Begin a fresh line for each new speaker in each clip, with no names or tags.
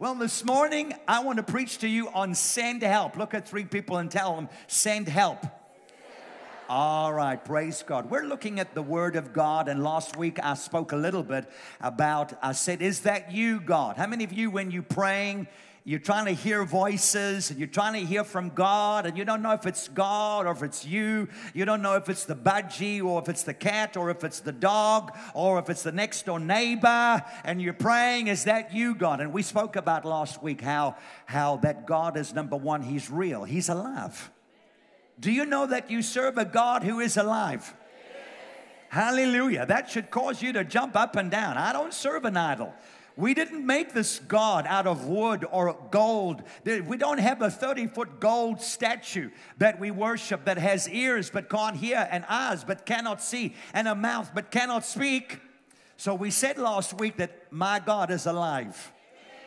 Well, this morning I want to preach to you on send help. Look at three people and tell them, send help. All right, praise God. We're looking at the Word of God, and last week I spoke a little bit about, I said, Is that you, God? How many of you, when you're praying, you're trying to hear voices and you're trying to hear from God and you don't know if it's God or if it's you. You don't know if it's the budgie or if it's the cat or if it's the dog or if it's the next door neighbor and you're praying, is that you, God? And we spoke about last week how, how that God is number one, He's real, He's alive. Do you know that you serve a God who is alive? Hallelujah. That should cause you to jump up and down. I don't serve an idol. We didn't make this God out of wood or gold. We don't have a 30 foot gold statue that we worship that has ears but can't hear, and eyes but cannot see, and a mouth but cannot speak. So we said last week that my God is alive.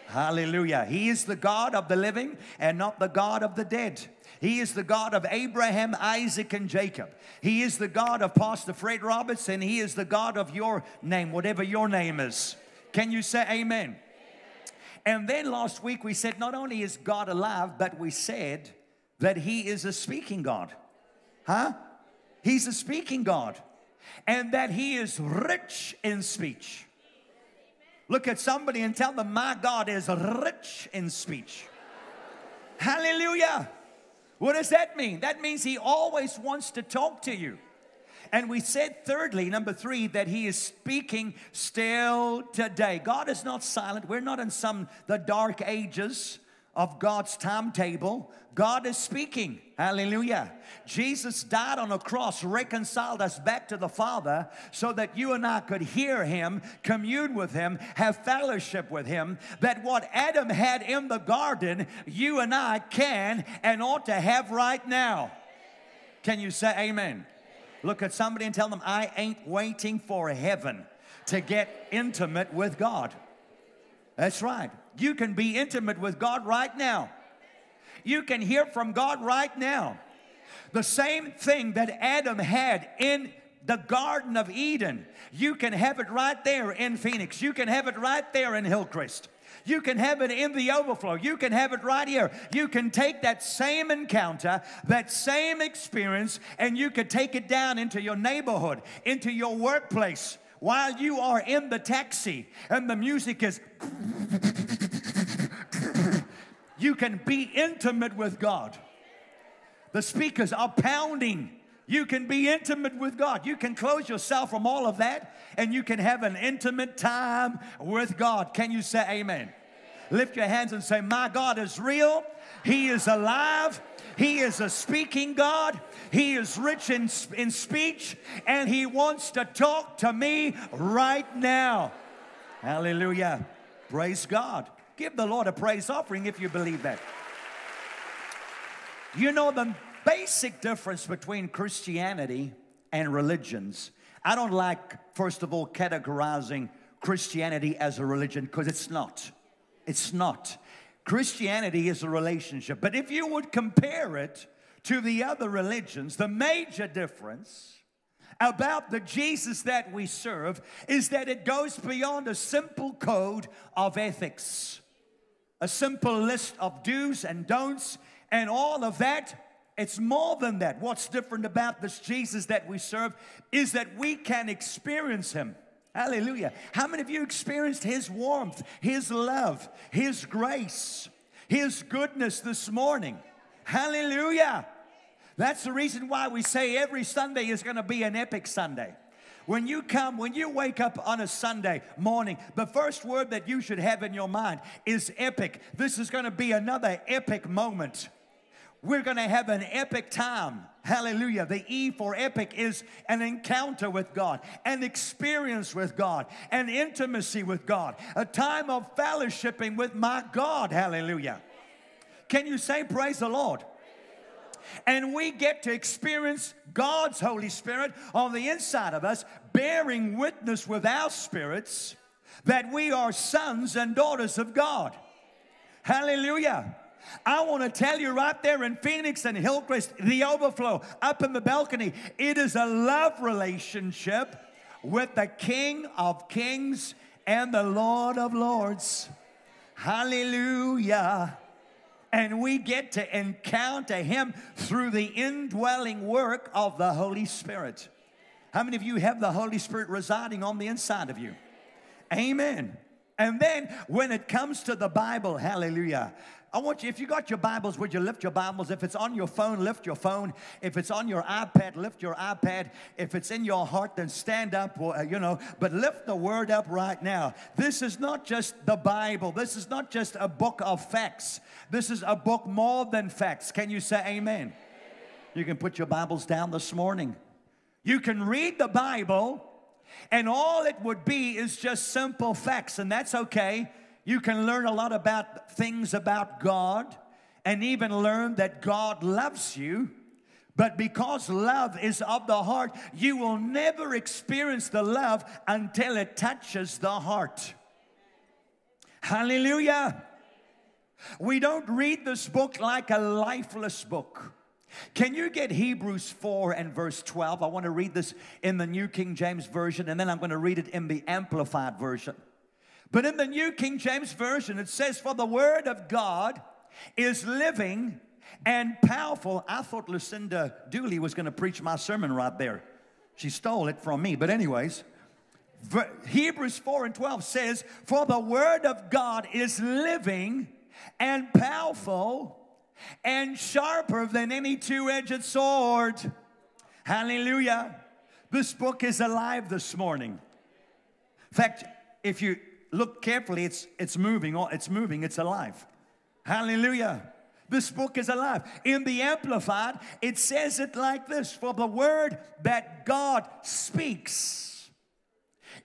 Hallelujah. He is the God of the living and not the God of the dead. He is the God of Abraham, Isaac, and Jacob. He is the God of Pastor Fred Roberts, and He is the God of your name, whatever your name is. Can you say amen? amen? And then last week we said not only is God alive, but we said that He is a speaking God. Huh? He's a speaking God. And that He is rich in speech. Look at somebody and tell them, My God is rich in speech. Hallelujah. What does that mean? That means He always wants to talk to you. And we said, thirdly, number three, that He is speaking still today. God is not silent. We're not in some the dark ages of God's timetable. God is speaking. Hallelujah. Jesus died on a cross, reconciled us back to the Father so that you and I could hear Him, commune with Him, have fellowship with Him. That what Adam had in the garden, you and I can and ought to have right now. Can you say amen? Look at somebody and tell them, I ain't waiting for heaven to get intimate with God. That's right. You can be intimate with God right now. You can hear from God right now. The same thing that Adam had in the Garden of Eden, you can have it right there in Phoenix. You can have it right there in Hillcrest. You can have it in the overflow. You can have it right here. You can take that same encounter, that same experience, and you can take it down into your neighborhood, into your workplace while you are in the taxi and the music is. you can be intimate with God. The speakers are pounding. You can be intimate with God. You can close yourself from all of that and you can have an intimate time with God. Can you say amen? Lift your hands and say, My God is real. He is alive. He is a speaking God. He is rich in, in speech, and He wants to talk to me right now. Hallelujah. Praise God. Give the Lord a praise offering if you believe that. You know the basic difference between Christianity and religions. I don't like, first of all, categorizing Christianity as a religion because it's not. It's not. Christianity is a relationship. But if you would compare it to the other religions, the major difference about the Jesus that we serve is that it goes beyond a simple code of ethics, a simple list of do's and don'ts, and all of that. It's more than that. What's different about this Jesus that we serve is that we can experience Him. Hallelujah. How many of you experienced His warmth, His love, His grace, His goodness this morning? Hallelujah. That's the reason why we say every Sunday is going to be an epic Sunday. When you come, when you wake up on a Sunday morning, the first word that you should have in your mind is epic. This is going to be another epic moment. We're going to have an epic time. Hallelujah. The E for epic is an encounter with God, an experience with God, an intimacy with God, a time of fellowshipping with my God. Hallelujah. Can you say, Praise the Lord? And we get to experience God's Holy Spirit on the inside of us, bearing witness with our spirits that we are sons and daughters of God. Hallelujah. I want to tell you right there in Phoenix and Hillcrest, the overflow up in the balcony, it is a love relationship with the King of Kings and the Lord of Lords. Hallelujah. And we get to encounter Him through the indwelling work of the Holy Spirit. How many of you have the Holy Spirit residing on the inside of you? Amen. And then when it comes to the Bible, hallelujah. I want you, if you got your Bibles, would you lift your Bibles? If it's on your phone, lift your phone. If it's on your iPad, lift your iPad. If it's in your heart, then stand up, uh, you know, but lift the word up right now. This is not just the Bible. This is not just a book of facts. This is a book more than facts. Can you say amen? You can put your Bibles down this morning. You can read the Bible, and all it would be is just simple facts, and that's okay you can learn a lot about things about God and even learn that God loves you. But because love is of the heart, you will never experience the love until it touches the heart. Hallelujah. We don't read this book like a lifeless book. Can you get Hebrews 4 and verse 12? I want to read this in the New King James Version and then I'm going to read it in the Amplified Version. But in the New King James Version, it says, For the word of God is living and powerful. I thought Lucinda Dooley was going to preach my sermon right there. She stole it from me. But, anyways, Hebrews 4 and 12 says, For the word of God is living and powerful and sharper than any two edged sword. Hallelujah. This book is alive this morning. In fact, if you look carefully, it's, it's moving, it's moving, it's alive. Hallelujah. This book is alive. In the Amplified, it says it like this For the word that God speaks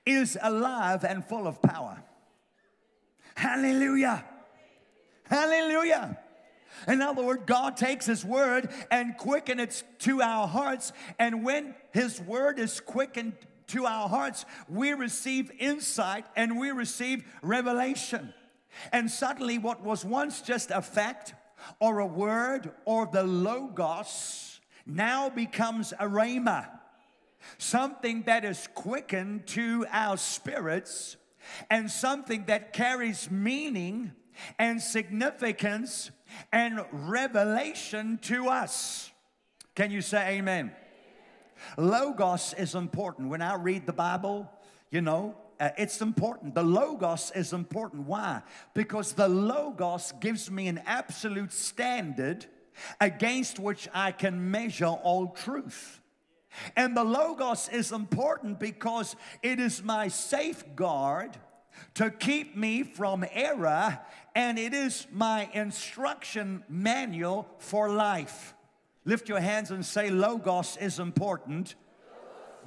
is alive and full of power. Hallelujah. Hallelujah. In other words, God takes His word and quicken it to our hearts. And when His word is quickened to our hearts, we receive insight and we receive revelation. And suddenly, what was once just a fact or a word or the logos now becomes a rhema, something that is quickened to our spirits and something that carries meaning and significance and revelation to us. Can you say amen? Logos is important. When I read the Bible, you know, uh, it's important. The Logos is important. Why? Because the Logos gives me an absolute standard against which I can measure all truth. And the Logos is important because it is my safeguard to keep me from error, and it is my instruction manual for life. Lift your hands and say, Logos is important,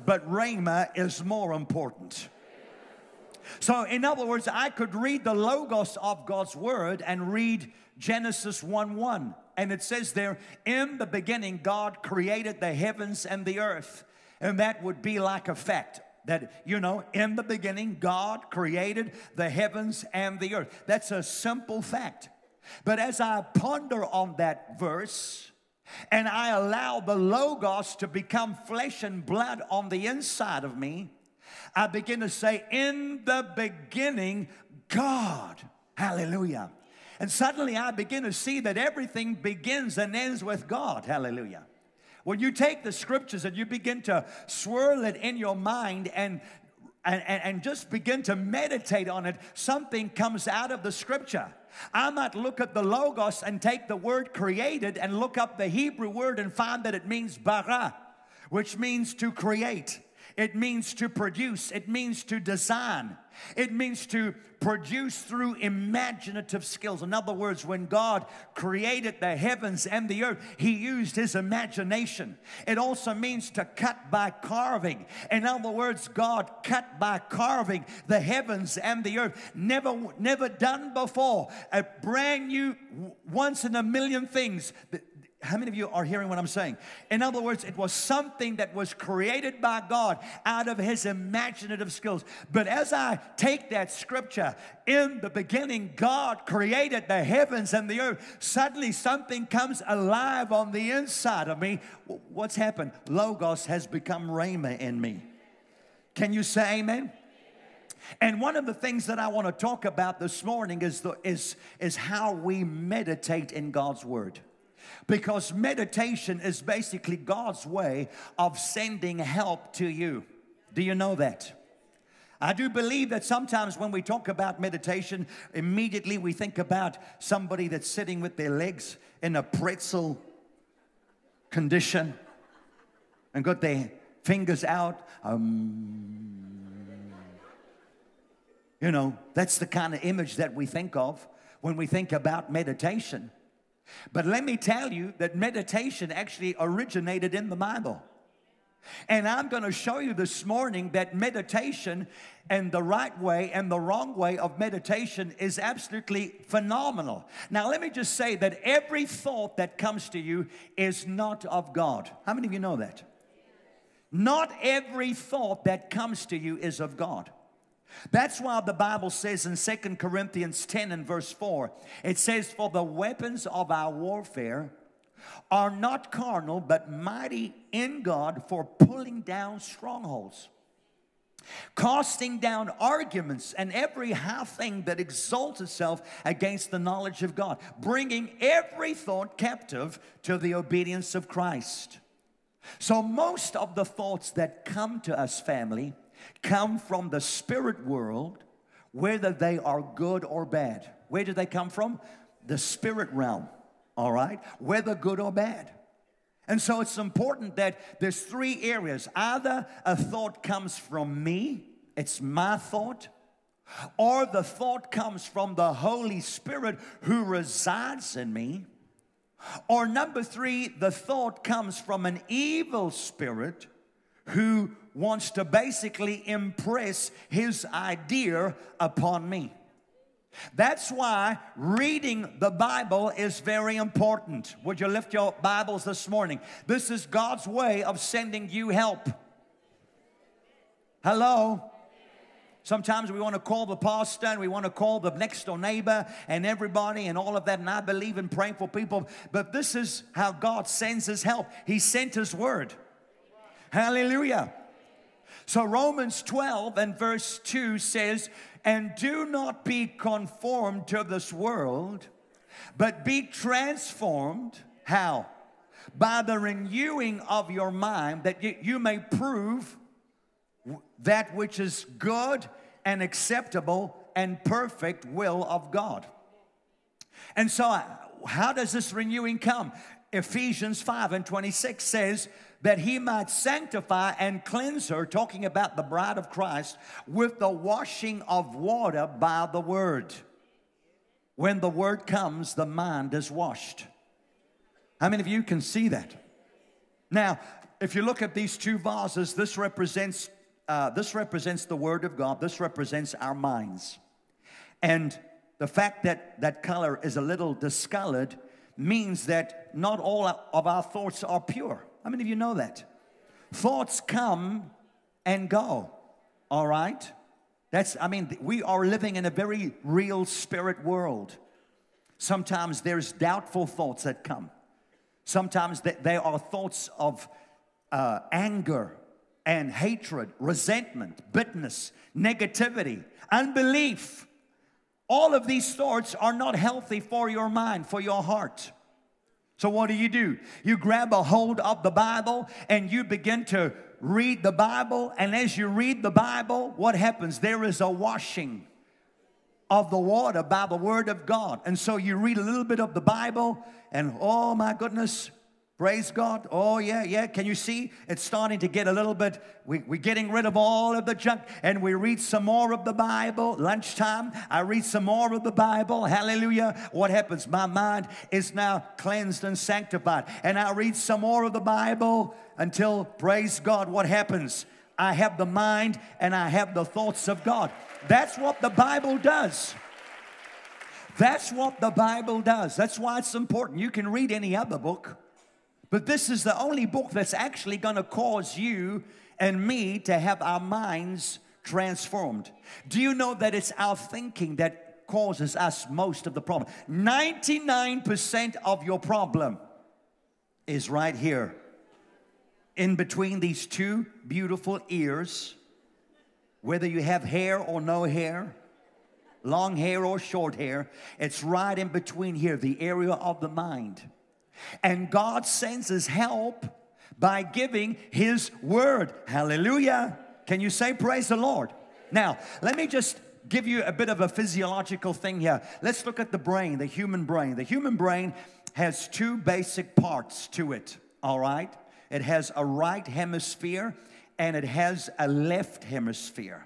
but Rhema is more important. So, in other words, I could read the Logos of God's Word and read Genesis 1 1. And it says there, in the beginning, God created the heavens and the earth. And that would be like a fact that, you know, in the beginning, God created the heavens and the earth. That's a simple fact. But as I ponder on that verse, and I allow the Logos to become flesh and blood on the inside of me, I begin to say, In the beginning, God. Hallelujah. And suddenly I begin to see that everything begins and ends with God. Hallelujah. When you take the scriptures and you begin to swirl it in your mind and and, and, just begin to meditate on it, something comes out of the scripture. I might look at the Logos and take the word created and look up the Hebrew word and find that it means bara, which means to create. It means to produce. It means to design. It means to produce through imaginative skills. In other words, when God created the heavens and the earth, He used His imagination. It also means to cut by carving. In other words, God cut by carving the heavens and the earth. Never, never done before. A brand new, once in a million things how many of you are hearing what I'm saying? In other words, it was something that was created by God out of his imaginative skills. But as I take that scripture, in the beginning, God created the heavens and the earth. Suddenly, something comes alive on the inside of me. What's happened? Logos has become Rhema in me. Can you say amen? And one of the things that I want to talk about this morning is, the, is, is how we meditate in God's Word. Because meditation is basically God's way of sending help to you. Do you know that? I do believe that sometimes when we talk about meditation, immediately we think about somebody that's sitting with their legs in a pretzel condition and got their fingers out. Um, you know, that's the kind of image that we think of when we think about meditation. But let me tell you that meditation actually originated in the Bible. And I'm going to show you this morning that meditation and the right way and the wrong way of meditation is absolutely phenomenal. Now, let me just say that every thought that comes to you is not of God. How many of you know that? Not every thought that comes to you is of God. That's why the Bible says in Second Corinthians 10 and verse 4, it says, For the weapons of our warfare are not carnal, but mighty in God for pulling down strongholds, casting down arguments and every high thing that exalts itself against the knowledge of God, bringing every thought captive to the obedience of Christ. So, most of the thoughts that come to us, family, come from the spirit world, whether they are good or bad. Where do they come from? The spirit realm, all right? Whether good or bad. And so it's important that there's three areas. Either a thought comes from me, it's my thought, or the thought comes from the Holy Spirit who resides in me. Or number three, the thought comes from an evil spirit who wants to basically impress his idea upon me. That's why reading the Bible is very important. Would you lift your Bibles this morning? This is God's way of sending you help. Hello? Sometimes we want to call the pastor and we want to call the next door neighbor and everybody and all of that. And I believe in praying for people. But this is how God sends his help. He sent his word. Hallelujah. So Romans 12 and verse 2 says, And do not be conformed to this world, but be transformed. How? By the renewing of your mind, that you, may prove that which is good and acceptable and perfect will of God. And so, how does this renewing come? Ephesians 5 and 26 says, that he might sanctify and cleanse her, talking about the bride of Christ, with the washing of water by the word. When the word comes, the mind is washed. How many of you can see that? Now, if you look at these two vases, this represents uh, this represents the Word of God. This represents our minds, and the fact that that color is a little discolored means that not all of our thoughts are pure. How many of you know that? Thoughts come and go, all right? That's, I mean, we are living in a very real spirit world. Sometimes there's doubtful thoughts that come. Sometimes there are thoughts of uh, anger and hatred, resentment, bitterness, negativity, unbelief. All of these thoughts are not healthy for your mind, for your heart. So, what do you do? You grab a hold of the Bible and you begin to read the Bible. And as you read the Bible, what happens? There is a washing of the water by the Word of God. And so you read a little bit of the Bible, and oh my goodness, Praise God. Oh, yeah, yeah. Can you see? It's starting to get a little bit, we, we're getting rid of all of the junk and we read some more of the Bible. Lunchtime, I read some more of the Bible. Hallelujah. What happens? My mind is now cleansed and sanctified. And I read some more of the Bible until, praise God, what happens? I have the mind and I have the thoughts of God. That's what the Bible does. That's what the Bible does. That's why it's important. You can read any other book. But this is the only book that's actually going to cause you and me to have our minds transformed. Do you know that it's our thinking that causes us most of the problem? 99% of your problem is right here in between these two beautiful ears whether you have hair or no hair, long hair or short hair, it's right in between here, the area of the mind. And God sends his help by giving his word. Hallelujah. Can you say praise the Lord? Now, let me just give you a bit of a physiological thing here. Let's look at the brain, the human brain. The human brain has two basic parts to it, all right? It has a right hemisphere and it has a left hemisphere.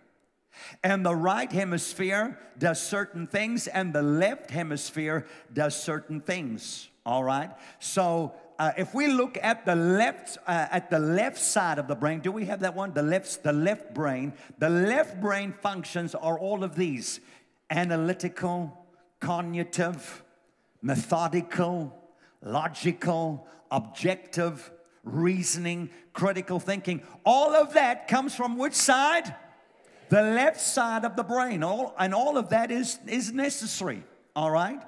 And the right hemisphere does certain things, and the left hemisphere does certain things. All right. So uh, if we look at the left uh, at the left side of the brain, do we have that one? The left, the left brain. The left brain functions are all of these: analytical, cognitive, methodical, logical, objective, reasoning, critical thinking. All of that comes from which side? The left side of the brain. All, and all of that is, is necessary. All right?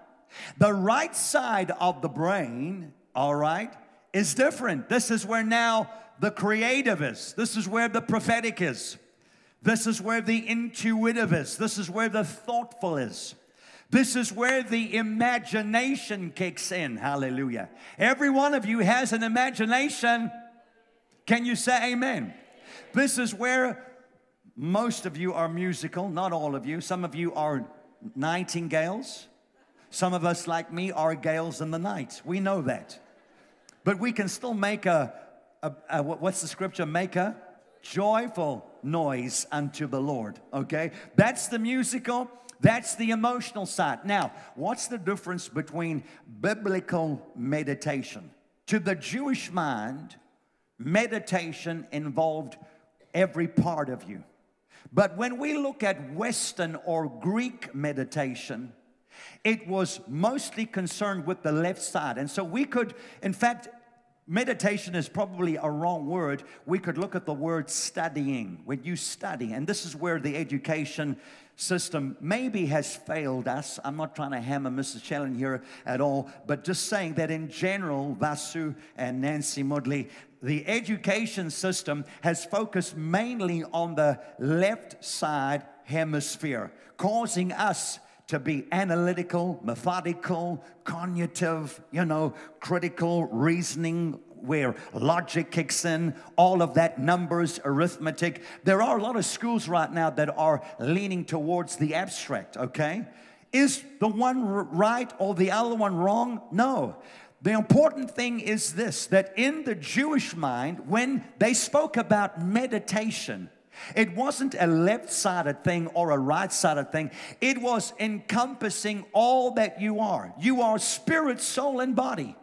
The right side of the brain, all right, is different. This is where now the creative is. This is where the prophetic is. This is where the intuitive is. This is where the thoughtful is. This is where the imagination kicks in. Hallelujah. Every one of you has an imagination. Can you say amen? This is where most of you are musical, not all of you. Some of you are nightingales. Some of us, like me, are gales in the night. We know that. But we can still make a, a, a what's the scripture? Make a joyful noise unto the Lord. Okay? That's the musical. That's the emotional side. Now, what's the difference between biblical meditation? To the Jewish mind, meditation involved every part of you. But when we look at Western or Greek meditation, it was mostly concerned with the left side. And so we could, in fact, meditation is probably a wrong word. We could look at the word studying. When you study, and this is where the education system maybe has failed us. I'm not trying to hammer Mrs. Shellen here at all, but just saying that in general, Vasu and Nancy Mudley, the education system has focused mainly on the left side hemisphere, causing us to be analytical, methodical, cognitive, you know, critical reasoning, where logic kicks in, all of that numbers, arithmetic. There are a lot of schools right now that are leaning towards the abstract, okay? Is the one right or the other one wrong? No. The important thing is this that in the Jewish mind, when they spoke about meditation, it wasn't a left sided thing or a right sided thing. It was encompassing all that you are. You are spirit, soul, and body.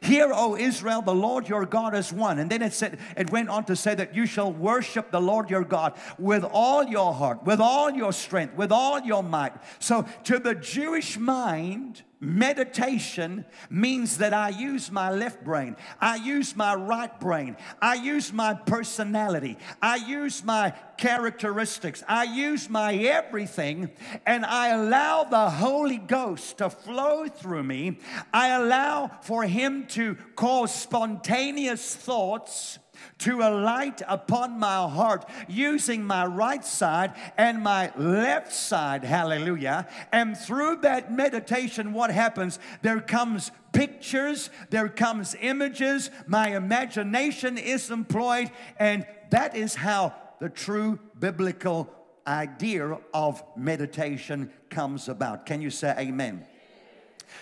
Hear, O Israel, the Lord your God is one. And then it said, it went on to say that you shall worship the Lord your God with all your heart, with all your strength, with all your might. So to the Jewish mind, Meditation means that I use my left brain, I use my right brain, I use my personality, I use my characteristics, I use my everything, and I allow the Holy Ghost to flow through me. I allow for Him to cause spontaneous thoughts to alight upon my heart using my right side and my left side. Hallelujah. And through that meditation, what happens? There comes pictures, there comes images, my imagination is employed, and that is how the true biblical idea of meditation comes about. Can you say amen?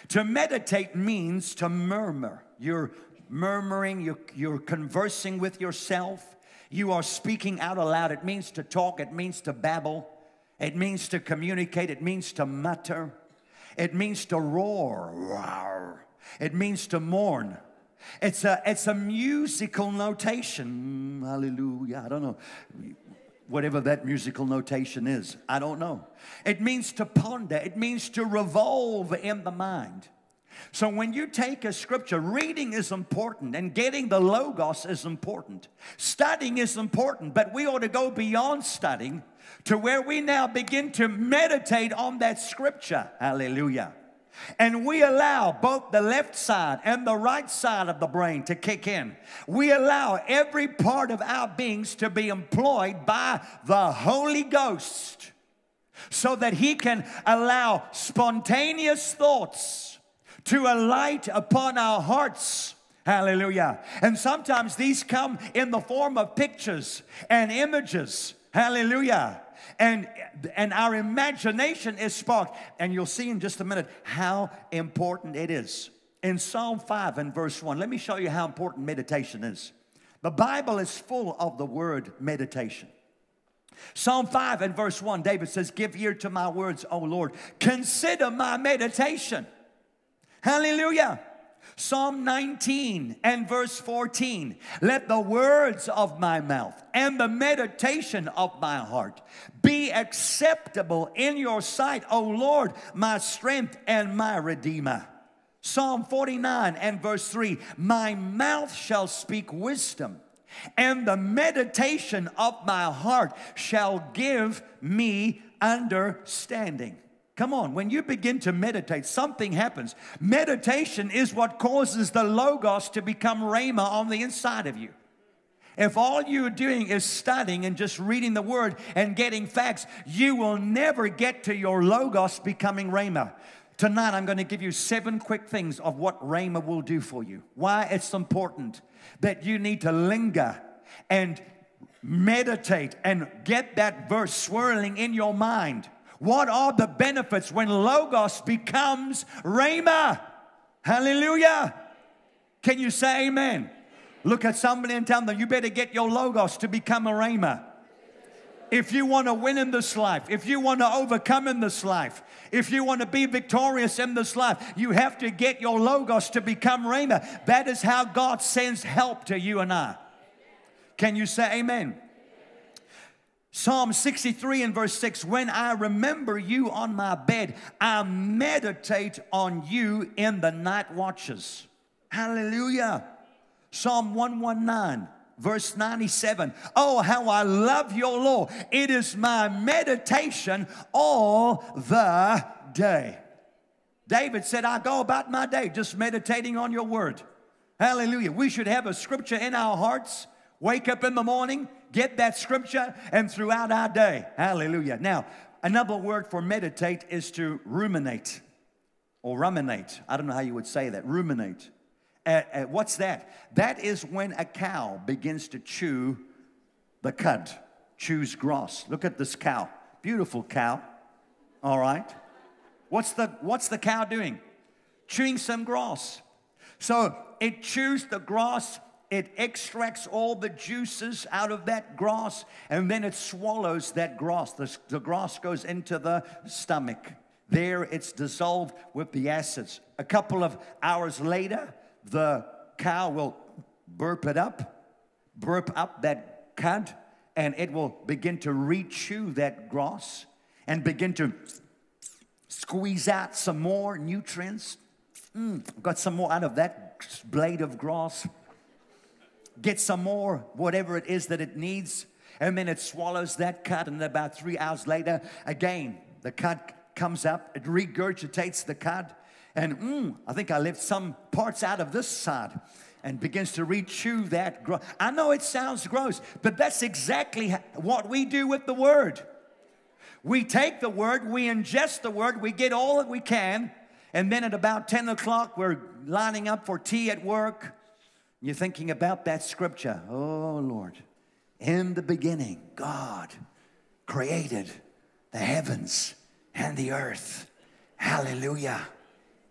To meditate means to murmur. You're murmuring, you're, you're conversing with yourself, you are speaking out aloud. It means to talk, it means to babble, it means to communicate, it means to mutter, it means to roar, it means to mourn. It's a, it's a musical notation. Mm, hallelujah. I don't know. Whatever that musical notation is, I don't know. It means to ponder, it means to revolve in the mind. So when you take a scripture, reading is important and getting the Logos is important. Studying is important, but we ought to go beyond studying to where we now begin to meditate on that scripture. Hallelujah. and we allow both the left side and the right side of the brain to kick in. We allow every part of our beings to be employed by the Holy Ghost so that He can allow spontaneous thoughts to alight upon our hearts. Hallelujah. And sometimes these come in the form of pictures and images. Hallelujah and, and our imagination is sparked. And you'll see in just a minute how important it is. In Psalm 5 and verse 1, let me show you how important meditation is. The Bible is full of the word meditation. Psalm 5 and verse 1, David says, Give ear to my words, O Lord. Consider my meditation. Hallelujah. Psalm 19 and verse 14. Let the words of my mouth and the meditation of my heart be acceptable in your sight, O Lord, my strength and my redeemer. Psalm 49 and verse 3 My mouth shall speak wisdom, and the meditation of my heart shall give me understanding. Come on, when you begin to meditate, something happens. Meditation is what causes the Logos to become Rhema on the inside of you. If all you're doing is studying and just reading the word and getting facts, you will never get to your Logos becoming Rhema. Tonight, I'm going to give you seven quick things of what Rhema will do for you. Why it's important that you need to linger and meditate and get that verse swirling in your mind what are the benefits when Logos becomes Rhema? Hallelujah. Can you say amen? Look at somebody and tell them, you better get your Logos to become a Rhema. If you want to win in this life, if you want to overcome in this life, if you want to be victorious in this life, you have to get your Logos to become Rhema. That is how God sends help to you and I. Can you say amen? Psalm 63 and verse 6 When I remember you on my bed, I meditate on you in the night watches. Hallelujah. Psalm 119 verse 97. Oh, how I love your law. It is my meditation all the day. David said, I go about my day just meditating on your word. Hallelujah. We should have a scripture in our hearts. Wake up in the morning, get that scripture, and throughout our day. Hallelujah. Now, another word for meditate is to ruminate or ruminate. I don't know how you would say that. Ruminate. Uh, uh, what's that? That is when a cow begins to chew the cud, chews grass. Look at this cow. Beautiful cow. All right. What's the, what's the cow doing? Chewing some grass. So it chews the grass it extracts all the juices out of that grass and then it swallows that grass. The, the grass goes into the stomach. There it's dissolved with the acids. A couple of hours later, the cow will burp it up, burp up that cud, and it will begin to rechew that grass and begin to squeeze out some more nutrients. Mm, got some more out of that blade of grass get some more, whatever it is that it needs, and then it swallows that cud, and about three hours later, again, the cud comes up, it regurgitates the cud, and mm, I think I left some parts out of this side and begins to rechew that. Gro- I know it sounds gross, but that's exactly what we do with the word. We take the word, we ingest the word, we get all that we can, and then at about 10 o'clock, we're lining up for tea at work you're thinking about that scripture. Oh, Lord. In the beginning, God created the heavens and the earth. Hallelujah.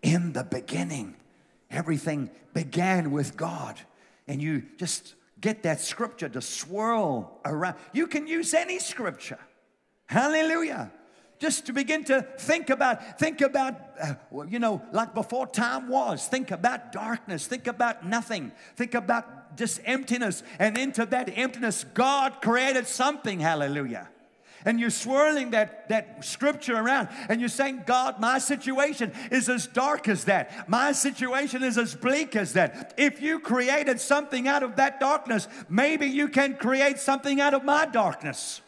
In the beginning, everything began with God. And you just get that scripture to swirl around. You can use any scripture. Hallelujah just to begin to think about think about uh, you know like before time was think about darkness think about nothing think about just emptiness and into that emptiness god created something hallelujah and you're swirling that, that scripture around and you're saying, God, my situation is as dark as that. My situation is as bleak as that. If you created something out of that darkness, maybe you can create something out of my darkness.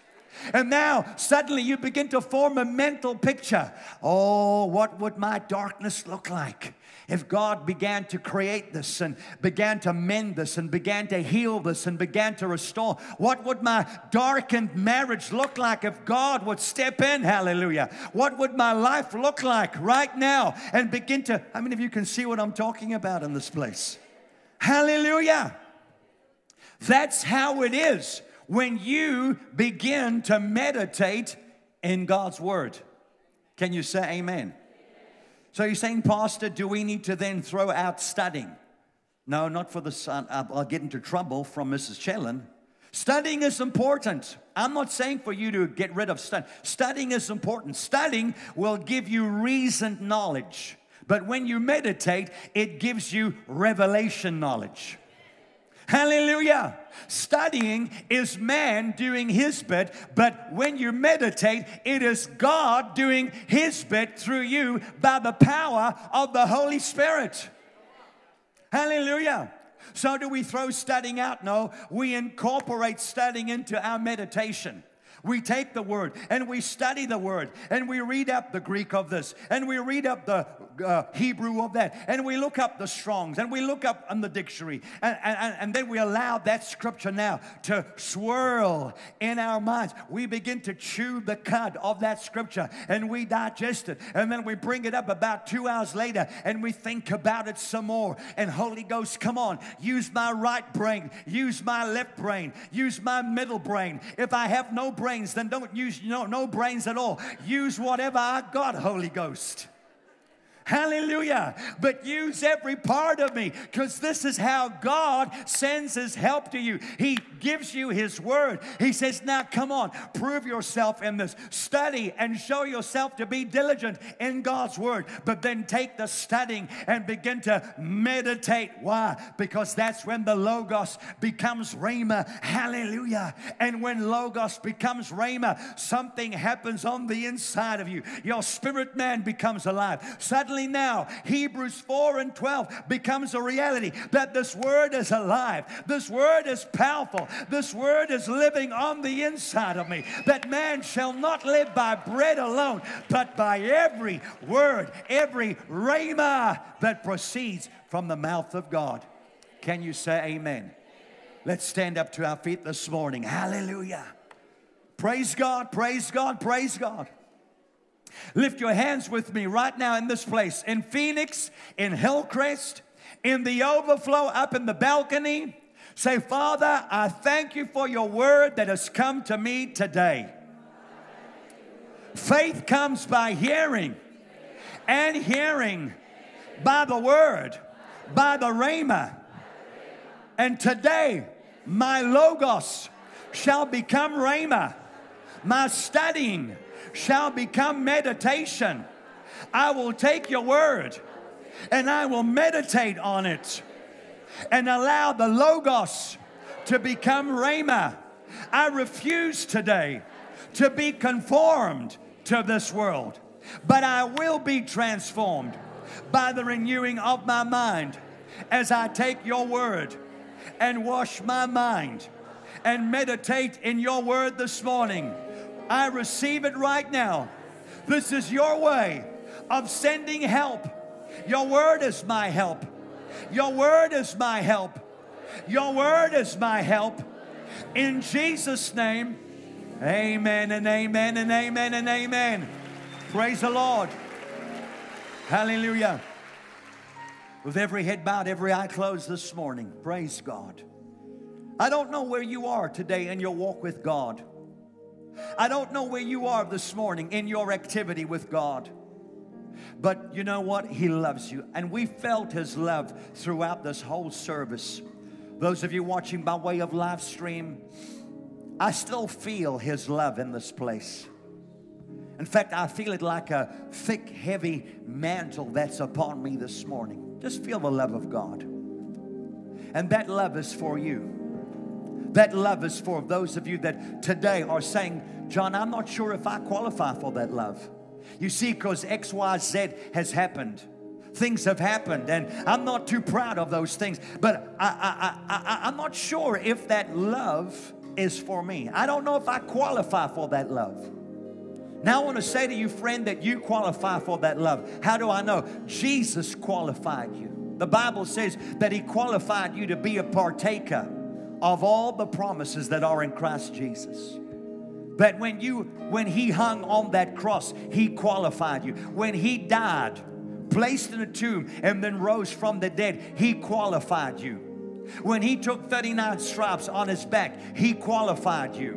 And now suddenly you begin to form a mental picture. Oh, what would my darkness look like? If God began to create this and began to mend this and began to heal this and began to restore, what would my darkened marriage look like if God would step in? Hallelujah. What would my life look like right now and begin to? How many of you can see what I'm talking about in this place? Hallelujah. That's how it is when you begin to meditate in God's Word. Can you say amen? So you're saying, Pastor, do we need to then throw out studying? No, not for the son. I'll get into trouble from Mrs. Chellan. Studying is important. I'm not saying for you to get rid of studying. Studying is important. Studying will give you reasoned knowledge. But when you meditate, it gives you revelation knowledge. Hallelujah. Studying is man doing his bit, but when you meditate, it is God doing his bit through you by the power of the Holy Spirit. Hallelujah. So, do we throw studying out? No, we incorporate studying into our meditation. We take the word and we study the word and we read up the Greek of this and we read up the uh, Hebrew of that and we look up the Strongs and we look up on the dictionary and, and, and then we allow that scripture now to swirl in our minds. We begin to chew the cud of that scripture and we digest it and then we bring it up about two hours later and we think about it some more. And Holy Ghost, come on, use my right brain, use my left brain, use my middle brain. If I have no brain, brains, then don't use no, no brains at all. Use whatever I got, Holy Ghost. Hallelujah. But use every part of me because this is how God sends His help to you. He gives you His word. He says, Now come on, prove yourself in this. Study and show yourself to be diligent in God's word. But then take the studying and begin to meditate. Why? Because that's when the Logos becomes Rhema. Hallelujah. And when Logos becomes Rhema, something happens on the inside of you. Your spirit man becomes alive. Suddenly, suddenly now Hebrews 4 and 12 becomes a reality that this word is alive, this word is powerful, this word is living on the inside of me. That man shall not live by bread alone, but by every word, every rhema that proceeds from the mouth of God. Can you say amen? Let's stand up to our feet this morning. Hallelujah. Praise God, praise God, praise God. Lift your hands with me right now in this place, in Phoenix, in Hillcrest, in the overflow, up in the balcony. Say, Father, I thank you for your word that has come to me today. Faith comes by hearing, and hearing by the word, by the rhema. And today, my logos shall become rhema. My studying shall become meditation. I will take your word and I will meditate on it and allow the Logos to become Rhema. I refuse today to be conformed to this world, but I will be transformed by the renewing of my mind as I take your word and wash my mind and meditate in your word this morning. I receive it right now. This is your way of sending help. Your word is my help. Your word is my help. Your word is my help. In Jesus' name, amen and amen and amen and amen. Praise the Lord. Hallelujah. With every head bowed, every eye closed this morning, praise God. I don't know where you are today in your walk with God. I don't know where you are this morning in your activity with God. But you know what? He loves you. And we felt His love throughout this whole service. Those of you watching by way of live stream, I still feel His love in this place. In fact, I feel it like a thick, heavy mantle that's upon me this morning. Just feel the love of God. And that love is for you. That love is for those of you that today are saying, John, I'm not sure if I qualify for that love. You see, because XYZ has happened. Things have happened, and I'm not too proud of those things, but I, I, I, I, I'm not sure if that love is for me. I don't know if I qualify for that love. Now, I want to say to you, friend, that you qualify for that love. How do I know? Jesus qualified you. The Bible says that He qualified you to be a partaker of all the promises that are in Christ Jesus. That when you when he hung on that cross, he qualified you. When he died, placed in a tomb, and then rose from the dead, he qualified you. When he took 39 stripes on his back, he qualified you.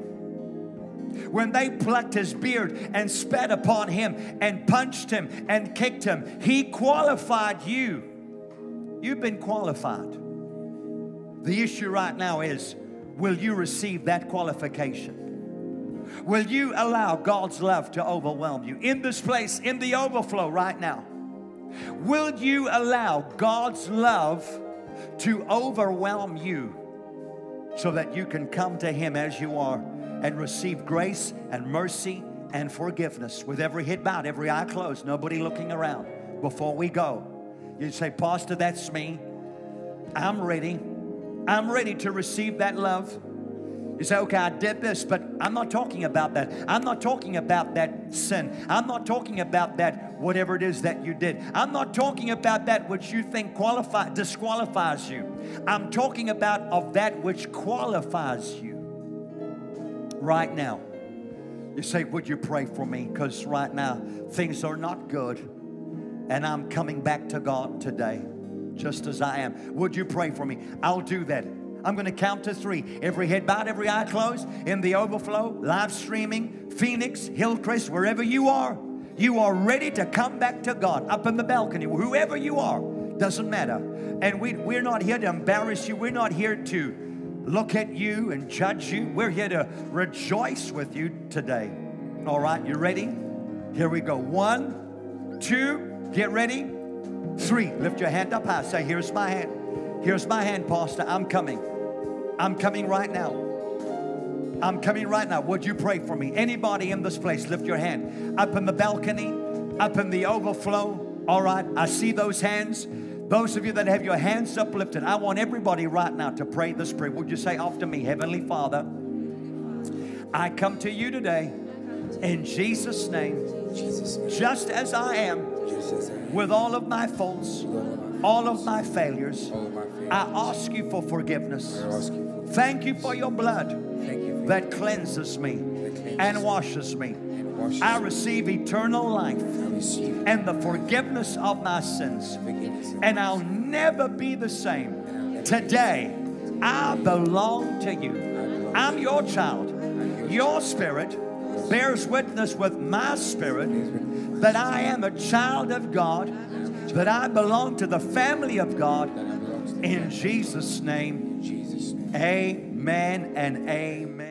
When they plucked his beard and spat upon him and punched him and kicked him, he qualified you. You've been qualified. The issue right now is will you receive that qualification? Will you allow God's love to overwhelm you in this place, in the overflow right now? Will you allow God's love to overwhelm you so that you can come to Him as you are and receive grace and mercy and forgiveness with every head bowed, every eye closed, nobody looking around before we go? You say, Pastor, that's me. I'm ready. I'm ready to receive that love. You say, okay, I did this, but I'm not talking about that. I'm not talking about that sin. I'm not talking about that whatever it is that you did. I'm not talking about that which you think qualify, disqualifies you. I'm talking about of that which qualifies you right now. You say, would you pray for me? Because right now things are not good and I'm coming back to God today just as I am. Would you pray for me? I'll do that. I'm going to count to three. Every head bowed, every eye closed, in the overflow, live streaming, Phoenix, Hillcrest, wherever you are, you are ready to come back to God up in the balcony, whoever you are, doesn't matter. And we, we're not here to embarrass you, we're not here to look at you and judge you. We're here to rejoice with you today. All right, you ready? Here we go. One, two, get ready. Three, lift your hand up high. Say, Here's my hand. Here's my hand, Pastor. I'm coming. I'm coming right now. I'm coming right now. Would you pray for me? Anybody in this place, lift your hand. Up in the balcony, up in the overflow. All right, I see those hands. Those of you that have your hands uplifted, I want everybody right now to pray this prayer. Would you say after me, Heavenly Father, I come to you today in Jesus' name, just as I am, with all of my faults, all of my failures. I ask you for forgiveness. Thank you for your blood that cleanses me and washes me. I receive eternal life and the forgiveness of my sins. And I'll never be the same. Today, I belong to you. I'm your child. Your spirit bears witness with my spirit that I am a child of God, that I belong to the family of God. In Jesus' name, amen and amen.